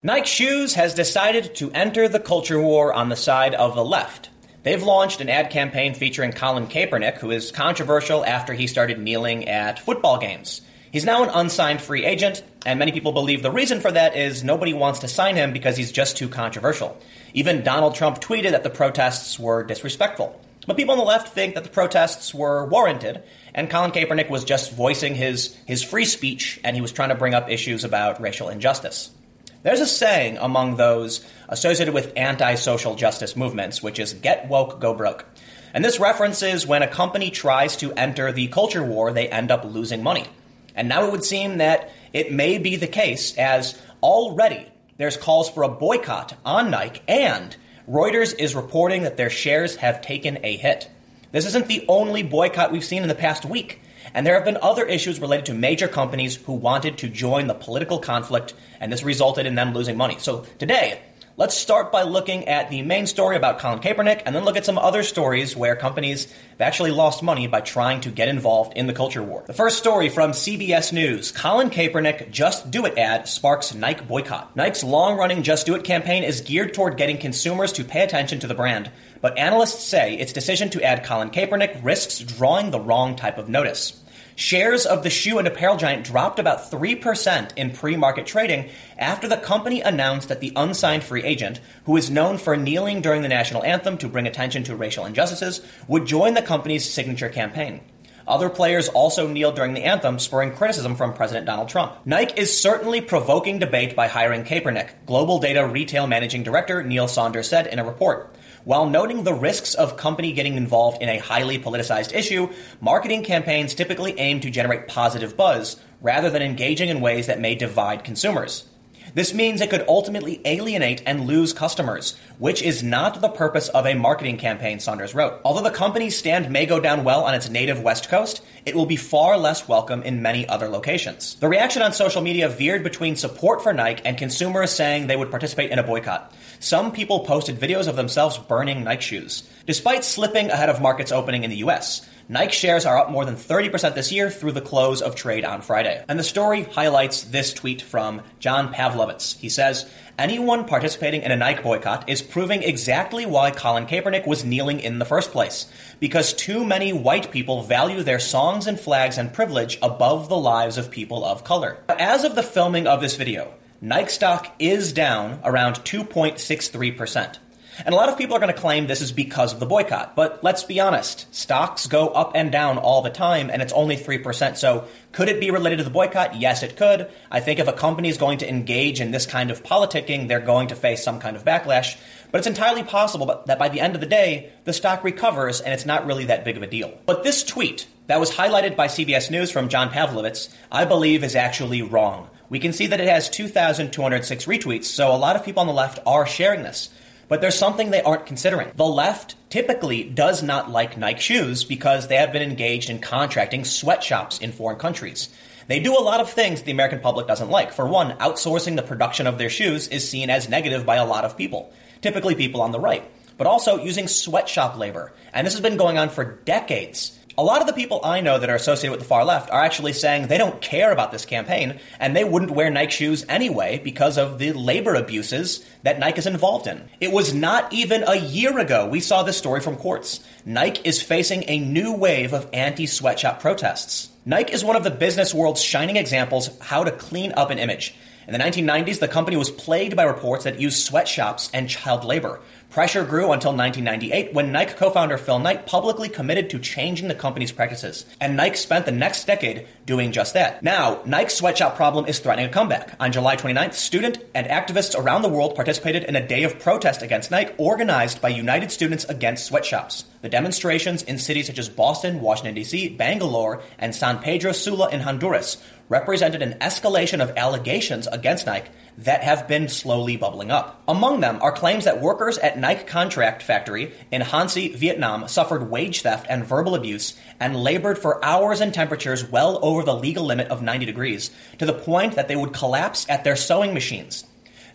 Nike Shoes has decided to enter the culture war on the side of the left. They've launched an ad campaign featuring Colin Kaepernick, who is controversial after he started kneeling at football games. He's now an unsigned free agent, and many people believe the reason for that is nobody wants to sign him because he's just too controversial. Even Donald Trump tweeted that the protests were disrespectful. But people on the left think that the protests were warranted, and Colin Kaepernick was just voicing his, his free speech, and he was trying to bring up issues about racial injustice. There's a saying among those associated with anti social justice movements, which is get woke, go broke. And this references when a company tries to enter the culture war, they end up losing money. And now it would seem that it may be the case, as already there's calls for a boycott on Nike, and Reuters is reporting that their shares have taken a hit. This isn't the only boycott we've seen in the past week. And there have been other issues related to major companies who wanted to join the political conflict, and this resulted in them losing money. So today, let's start by looking at the main story about Colin Kaepernick, and then look at some other stories where companies have actually lost money by trying to get involved in the culture war. The first story from CBS News Colin Kaepernick Just Do It ad sparks Nike boycott. Nike's long running Just Do It campaign is geared toward getting consumers to pay attention to the brand but analysts say its decision to add Colin Kaepernick risks drawing the wrong type of notice. Shares of the shoe and apparel giant dropped about 3% in pre market trading after the company announced that the unsigned free agent, who is known for kneeling during the national anthem to bring attention to racial injustices, would join the company's signature campaign. Other players also kneeled during the anthem, spurring criticism from President Donald Trump. Nike is certainly provoking debate by hiring Kaepernick, Global Data Retail Managing Director Neil Saunders said in a report. While noting the risks of company getting involved in a highly politicized issue, marketing campaigns typically aim to generate positive buzz rather than engaging in ways that may divide consumers. This means it could ultimately alienate and lose customers, which is not the purpose of a marketing campaign, Saunders wrote. Although the company's stand may go down well on its native West Coast, it will be far less welcome in many other locations. The reaction on social media veered between support for Nike and consumers saying they would participate in a boycott. Some people posted videos of themselves burning Nike shoes. Despite slipping ahead of markets opening in the US, Nike shares are up more than 30% this year through the close of trade on Friday. And the story highlights this tweet from John Pavlovitz. He says, Anyone participating in a Nike boycott is proving exactly why Colin Kaepernick was kneeling in the first place. Because too many white people value their songs and flags and privilege above the lives of people of color. As of the filming of this video, Nike stock is down around 2.63%. And a lot of people are going to claim this is because of the boycott. But let's be honest, stocks go up and down all the time, and it's only 3%. So could it be related to the boycott? Yes, it could. I think if a company is going to engage in this kind of politicking, they're going to face some kind of backlash. But it's entirely possible that by the end of the day, the stock recovers and it's not really that big of a deal. But this tweet that was highlighted by CBS News from John Pavlovitz, I believe is actually wrong. We can see that it has 2,206 retweets, so a lot of people on the left are sharing this. But there's something they aren't considering. The left typically does not like Nike shoes because they have been engaged in contracting sweatshops in foreign countries. They do a lot of things the American public doesn't like. For one, outsourcing the production of their shoes is seen as negative by a lot of people, typically people on the right, but also using sweatshop labor. And this has been going on for decades. A lot of the people I know that are associated with the far left are actually saying they don't care about this campaign and they wouldn't wear Nike shoes anyway because of the labor abuses that Nike is involved in. It was not even a year ago we saw this story from Quartz. Nike is facing a new wave of anti sweatshop protests. Nike is one of the business world's shining examples how to clean up an image. In the 1990s, the company was plagued by reports that used sweatshops and child labor. Pressure grew until 1998 when Nike co founder Phil Knight publicly committed to changing the company's practices. And Nike spent the next decade doing just that. Now, Nike's sweatshop problem is threatening a comeback. On July 29th, student and activists around the world participated in a day of protest against Nike organized by United Students Against Sweatshops. The demonstrations in cities such as Boston, Washington, D.C., Bangalore, and San Pedro Sula in Honduras represented an escalation of allegations against Nike that have been slowly bubbling up. Among them are claims that workers at Nike Contract Factory in Hansae, Vietnam suffered wage theft and verbal abuse and labored for hours in temperatures well over the legal limit of 90 degrees, to the point that they would collapse at their sewing machines.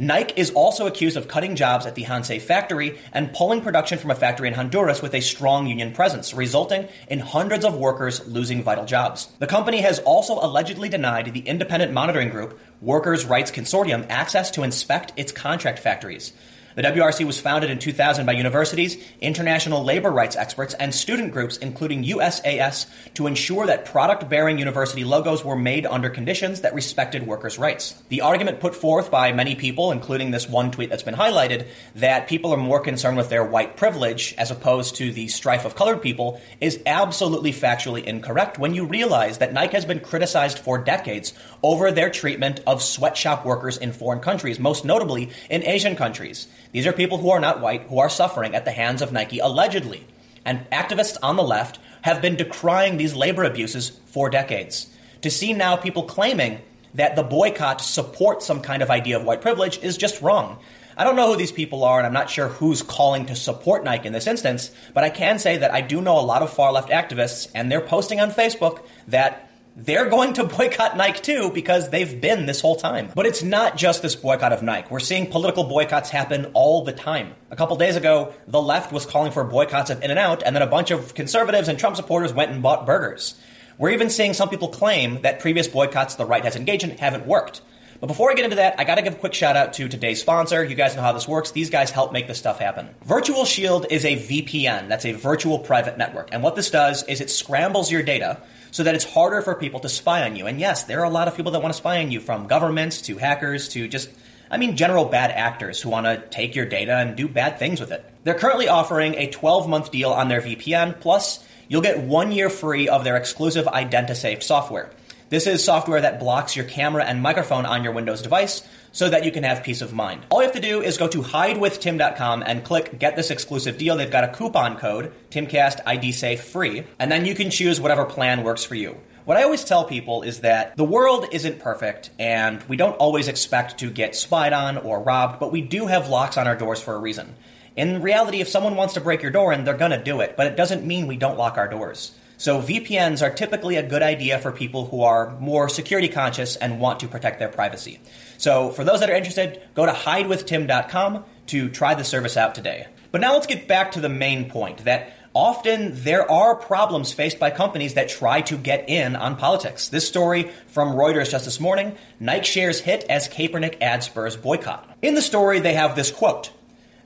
Nike is also accused of cutting jobs at the Hansae factory and pulling production from a factory in Honduras with a strong union presence, resulting in hundreds of workers losing vital jobs. The company has also allegedly denied the independent monitoring group Workers' Rights Consortium access to inspect its contract factories. The WRC was founded in 2000 by universities, international labor rights experts, and student groups, including USAS, to ensure that product bearing university logos were made under conditions that respected workers' rights. The argument put forth by many people, including this one tweet that's been highlighted, that people are more concerned with their white privilege as opposed to the strife of colored people, is absolutely factually incorrect when you realize that Nike has been criticized for decades over their treatment of sweatshop workers in foreign countries, most notably in Asian countries. These are people who are not white who are suffering at the hands of Nike allegedly. And activists on the left have been decrying these labor abuses for decades. To see now people claiming that the boycott supports some kind of idea of white privilege is just wrong. I don't know who these people are, and I'm not sure who's calling to support Nike in this instance, but I can say that I do know a lot of far left activists, and they're posting on Facebook that they're going to boycott Nike too because they've been this whole time. But it's not just this boycott of Nike. We're seeing political boycotts happen all the time. A couple days ago, the left was calling for boycotts of In N Out, and then a bunch of conservatives and Trump supporters went and bought burgers. We're even seeing some people claim that previous boycotts the right has engaged in haven't worked. But before I get into that, I gotta give a quick shout out to today's sponsor. You guys know how this works. These guys help make this stuff happen. Virtual Shield is a VPN. That's a virtual private network. And what this does is it scrambles your data so that it's harder for people to spy on you. And yes, there are a lot of people that want to spy on you from governments to hackers to just I mean, general bad actors who want to take your data and do bad things with it. They're currently offering a 12 month deal on their VPN, plus, you'll get one year free of their exclusive IdentiSafe software. This is software that blocks your camera and microphone on your Windows device so that you can have peace of mind. All you have to do is go to hidewithtim.com and click get this exclusive deal. They've got a coupon code, Timcast ID Safe free, and then you can choose whatever plan works for you. What I always tell people is that the world isn't perfect and we don't always expect to get spied on or robbed, but we do have locks on our doors for a reason. In reality, if someone wants to break your door in, they're gonna do it, but it doesn't mean we don't lock our doors. So VPNs are typically a good idea for people who are more security conscious and want to protect their privacy. So for those that are interested, go to hidewithtim.com to try the service out today. But now let's get back to the main point that often there are problems faced by companies that try to get in on politics. This story from Reuters just this morning Nike shares hit as Kaepernick ad spurs boycott. In the story, they have this quote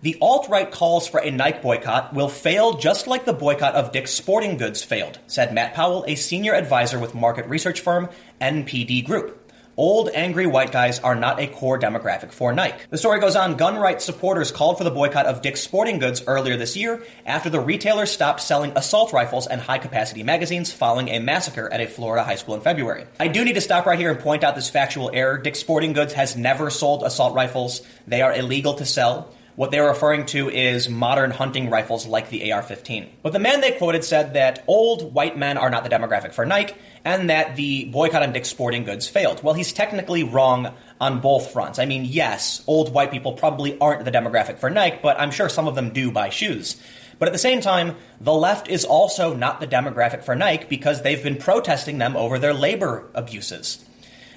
the alt right calls for a Nike boycott will fail just like the boycott of Dick's Sporting Goods failed, said Matt Powell, a senior advisor with market research firm NPD Group. Old, angry white guys are not a core demographic for Nike. The story goes on gun rights supporters called for the boycott of Dick's Sporting Goods earlier this year after the retailer stopped selling assault rifles and high capacity magazines following a massacre at a Florida high school in February. I do need to stop right here and point out this factual error. Dick's Sporting Goods has never sold assault rifles, they are illegal to sell. What they're referring to is modern hunting rifles like the AR 15. But the man they quoted said that old white men are not the demographic for Nike and that the boycott on Dick's Sporting Goods failed. Well, he's technically wrong on both fronts. I mean, yes, old white people probably aren't the demographic for Nike, but I'm sure some of them do buy shoes. But at the same time, the left is also not the demographic for Nike because they've been protesting them over their labor abuses.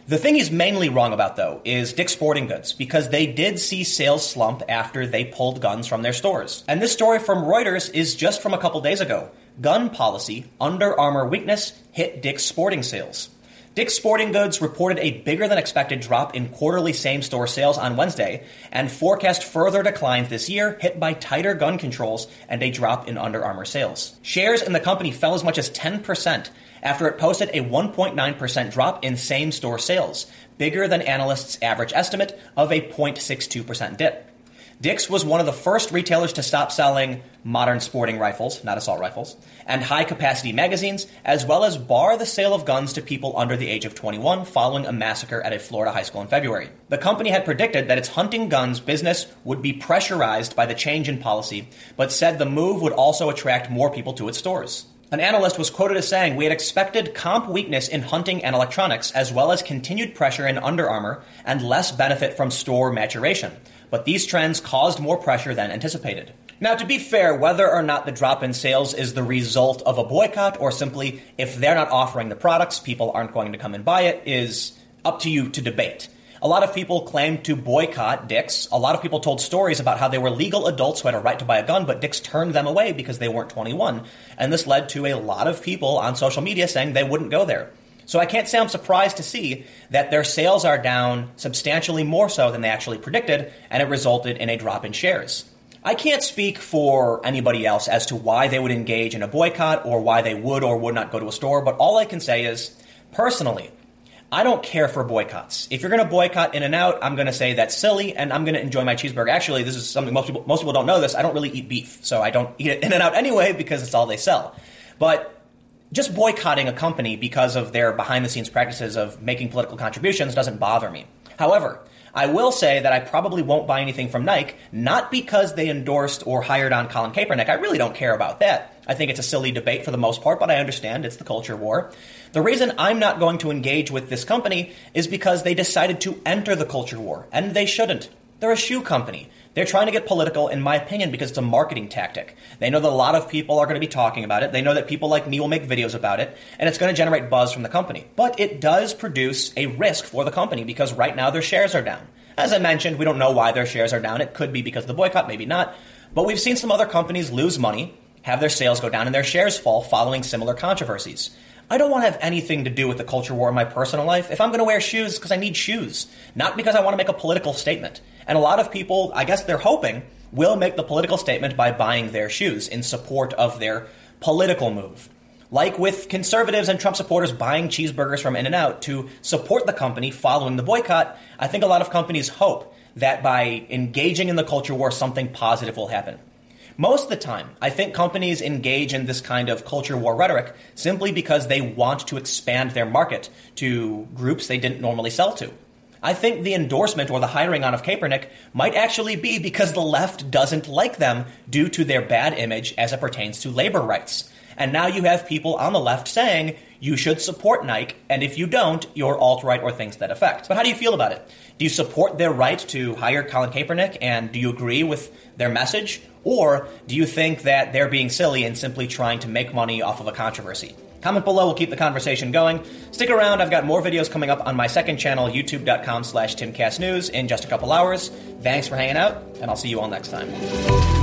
The thing he's mainly wrong about, though, is Dick's Sporting Goods, because they did see sales slump after they pulled guns from their stores. And this story from Reuters is just from a couple days ago. Gun policy, Under Armour weakness, hit Dick's Sporting sales. Dick's Sporting Goods reported a bigger than expected drop in quarterly same store sales on Wednesday and forecast further declines this year, hit by tighter gun controls and a drop in Under Armour sales. Shares in the company fell as much as 10% after it posted a 1.9% drop in same store sales, bigger than analysts' average estimate of a 0.62% dip. Dick's was one of the first retailers to stop selling modern sporting rifles, not assault rifles, and high capacity magazines, as well as bar the sale of guns to people under the age of 21 following a massacre at a Florida high school in February. The company had predicted that its hunting guns business would be pressurized by the change in policy, but said the move would also attract more people to its stores. An analyst was quoted as saying, We had expected comp weakness in hunting and electronics, as well as continued pressure in Under Armour and less benefit from store maturation. But these trends caused more pressure than anticipated. Now, to be fair, whether or not the drop in sales is the result of a boycott or simply if they're not offering the products, people aren't going to come and buy it is up to you to debate. A lot of people claimed to boycott Dick's. A lot of people told stories about how they were legal adults who had a right to buy a gun, but Dick's turned them away because they weren't 21. And this led to a lot of people on social media saying they wouldn't go there. So I can't say I'm surprised to see that their sales are down substantially more so than they actually predicted, and it resulted in a drop in shares. I can't speak for anybody else as to why they would engage in a boycott or why they would or would not go to a store, but all I can say is, personally, I don't care for boycotts. If you're going to boycott In and Out, I'm going to say that's silly, and I'm going to enjoy my cheeseburger. Actually, this is something most people most people don't know. This I don't really eat beef, so I don't eat it In and Out anyway because it's all they sell. But just boycotting a company because of their behind the scenes practices of making political contributions doesn't bother me. However, I will say that I probably won't buy anything from Nike, not because they endorsed or hired on Colin Kaepernick. I really don't care about that. I think it's a silly debate for the most part, but I understand it's the culture war. The reason I'm not going to engage with this company is because they decided to enter the culture war, and they shouldn't. They're a shoe company. They're trying to get political, in my opinion, because it's a marketing tactic. They know that a lot of people are going to be talking about it. They know that people like me will make videos about it, and it's going to generate buzz from the company. But it does produce a risk for the company because right now their shares are down. As I mentioned, we don't know why their shares are down. It could be because of the boycott, maybe not. But we've seen some other companies lose money, have their sales go down, and their shares fall following similar controversies. I don't want to have anything to do with the culture war in my personal life. If I'm going to wear shoes, because I need shoes, not because I want to make a political statement. And a lot of people, I guess they're hoping, will make the political statement by buying their shoes in support of their political move. Like with conservatives and Trump supporters buying cheeseburgers from In-N-Out to support the company following the boycott, I think a lot of companies hope that by engaging in the culture war, something positive will happen. Most of the time, I think companies engage in this kind of culture war rhetoric simply because they want to expand their market to groups they didn't normally sell to. I think the endorsement or the hiring on of Kaepernick might actually be because the left doesn't like them due to their bad image as it pertains to labor rights. And now you have people on the left saying you should support Nike, and if you don't, you're alt right or things that affect. But how do you feel about it? Do you support their right to hire Colin Kaepernick, and do you agree with their message? Or do you think that they're being silly and simply trying to make money off of a controversy? Comment below, we'll keep the conversation going. Stick around, I've got more videos coming up on my second channel, youtube.com slash timcastnews, in just a couple hours. Thanks for hanging out, and I'll see you all next time.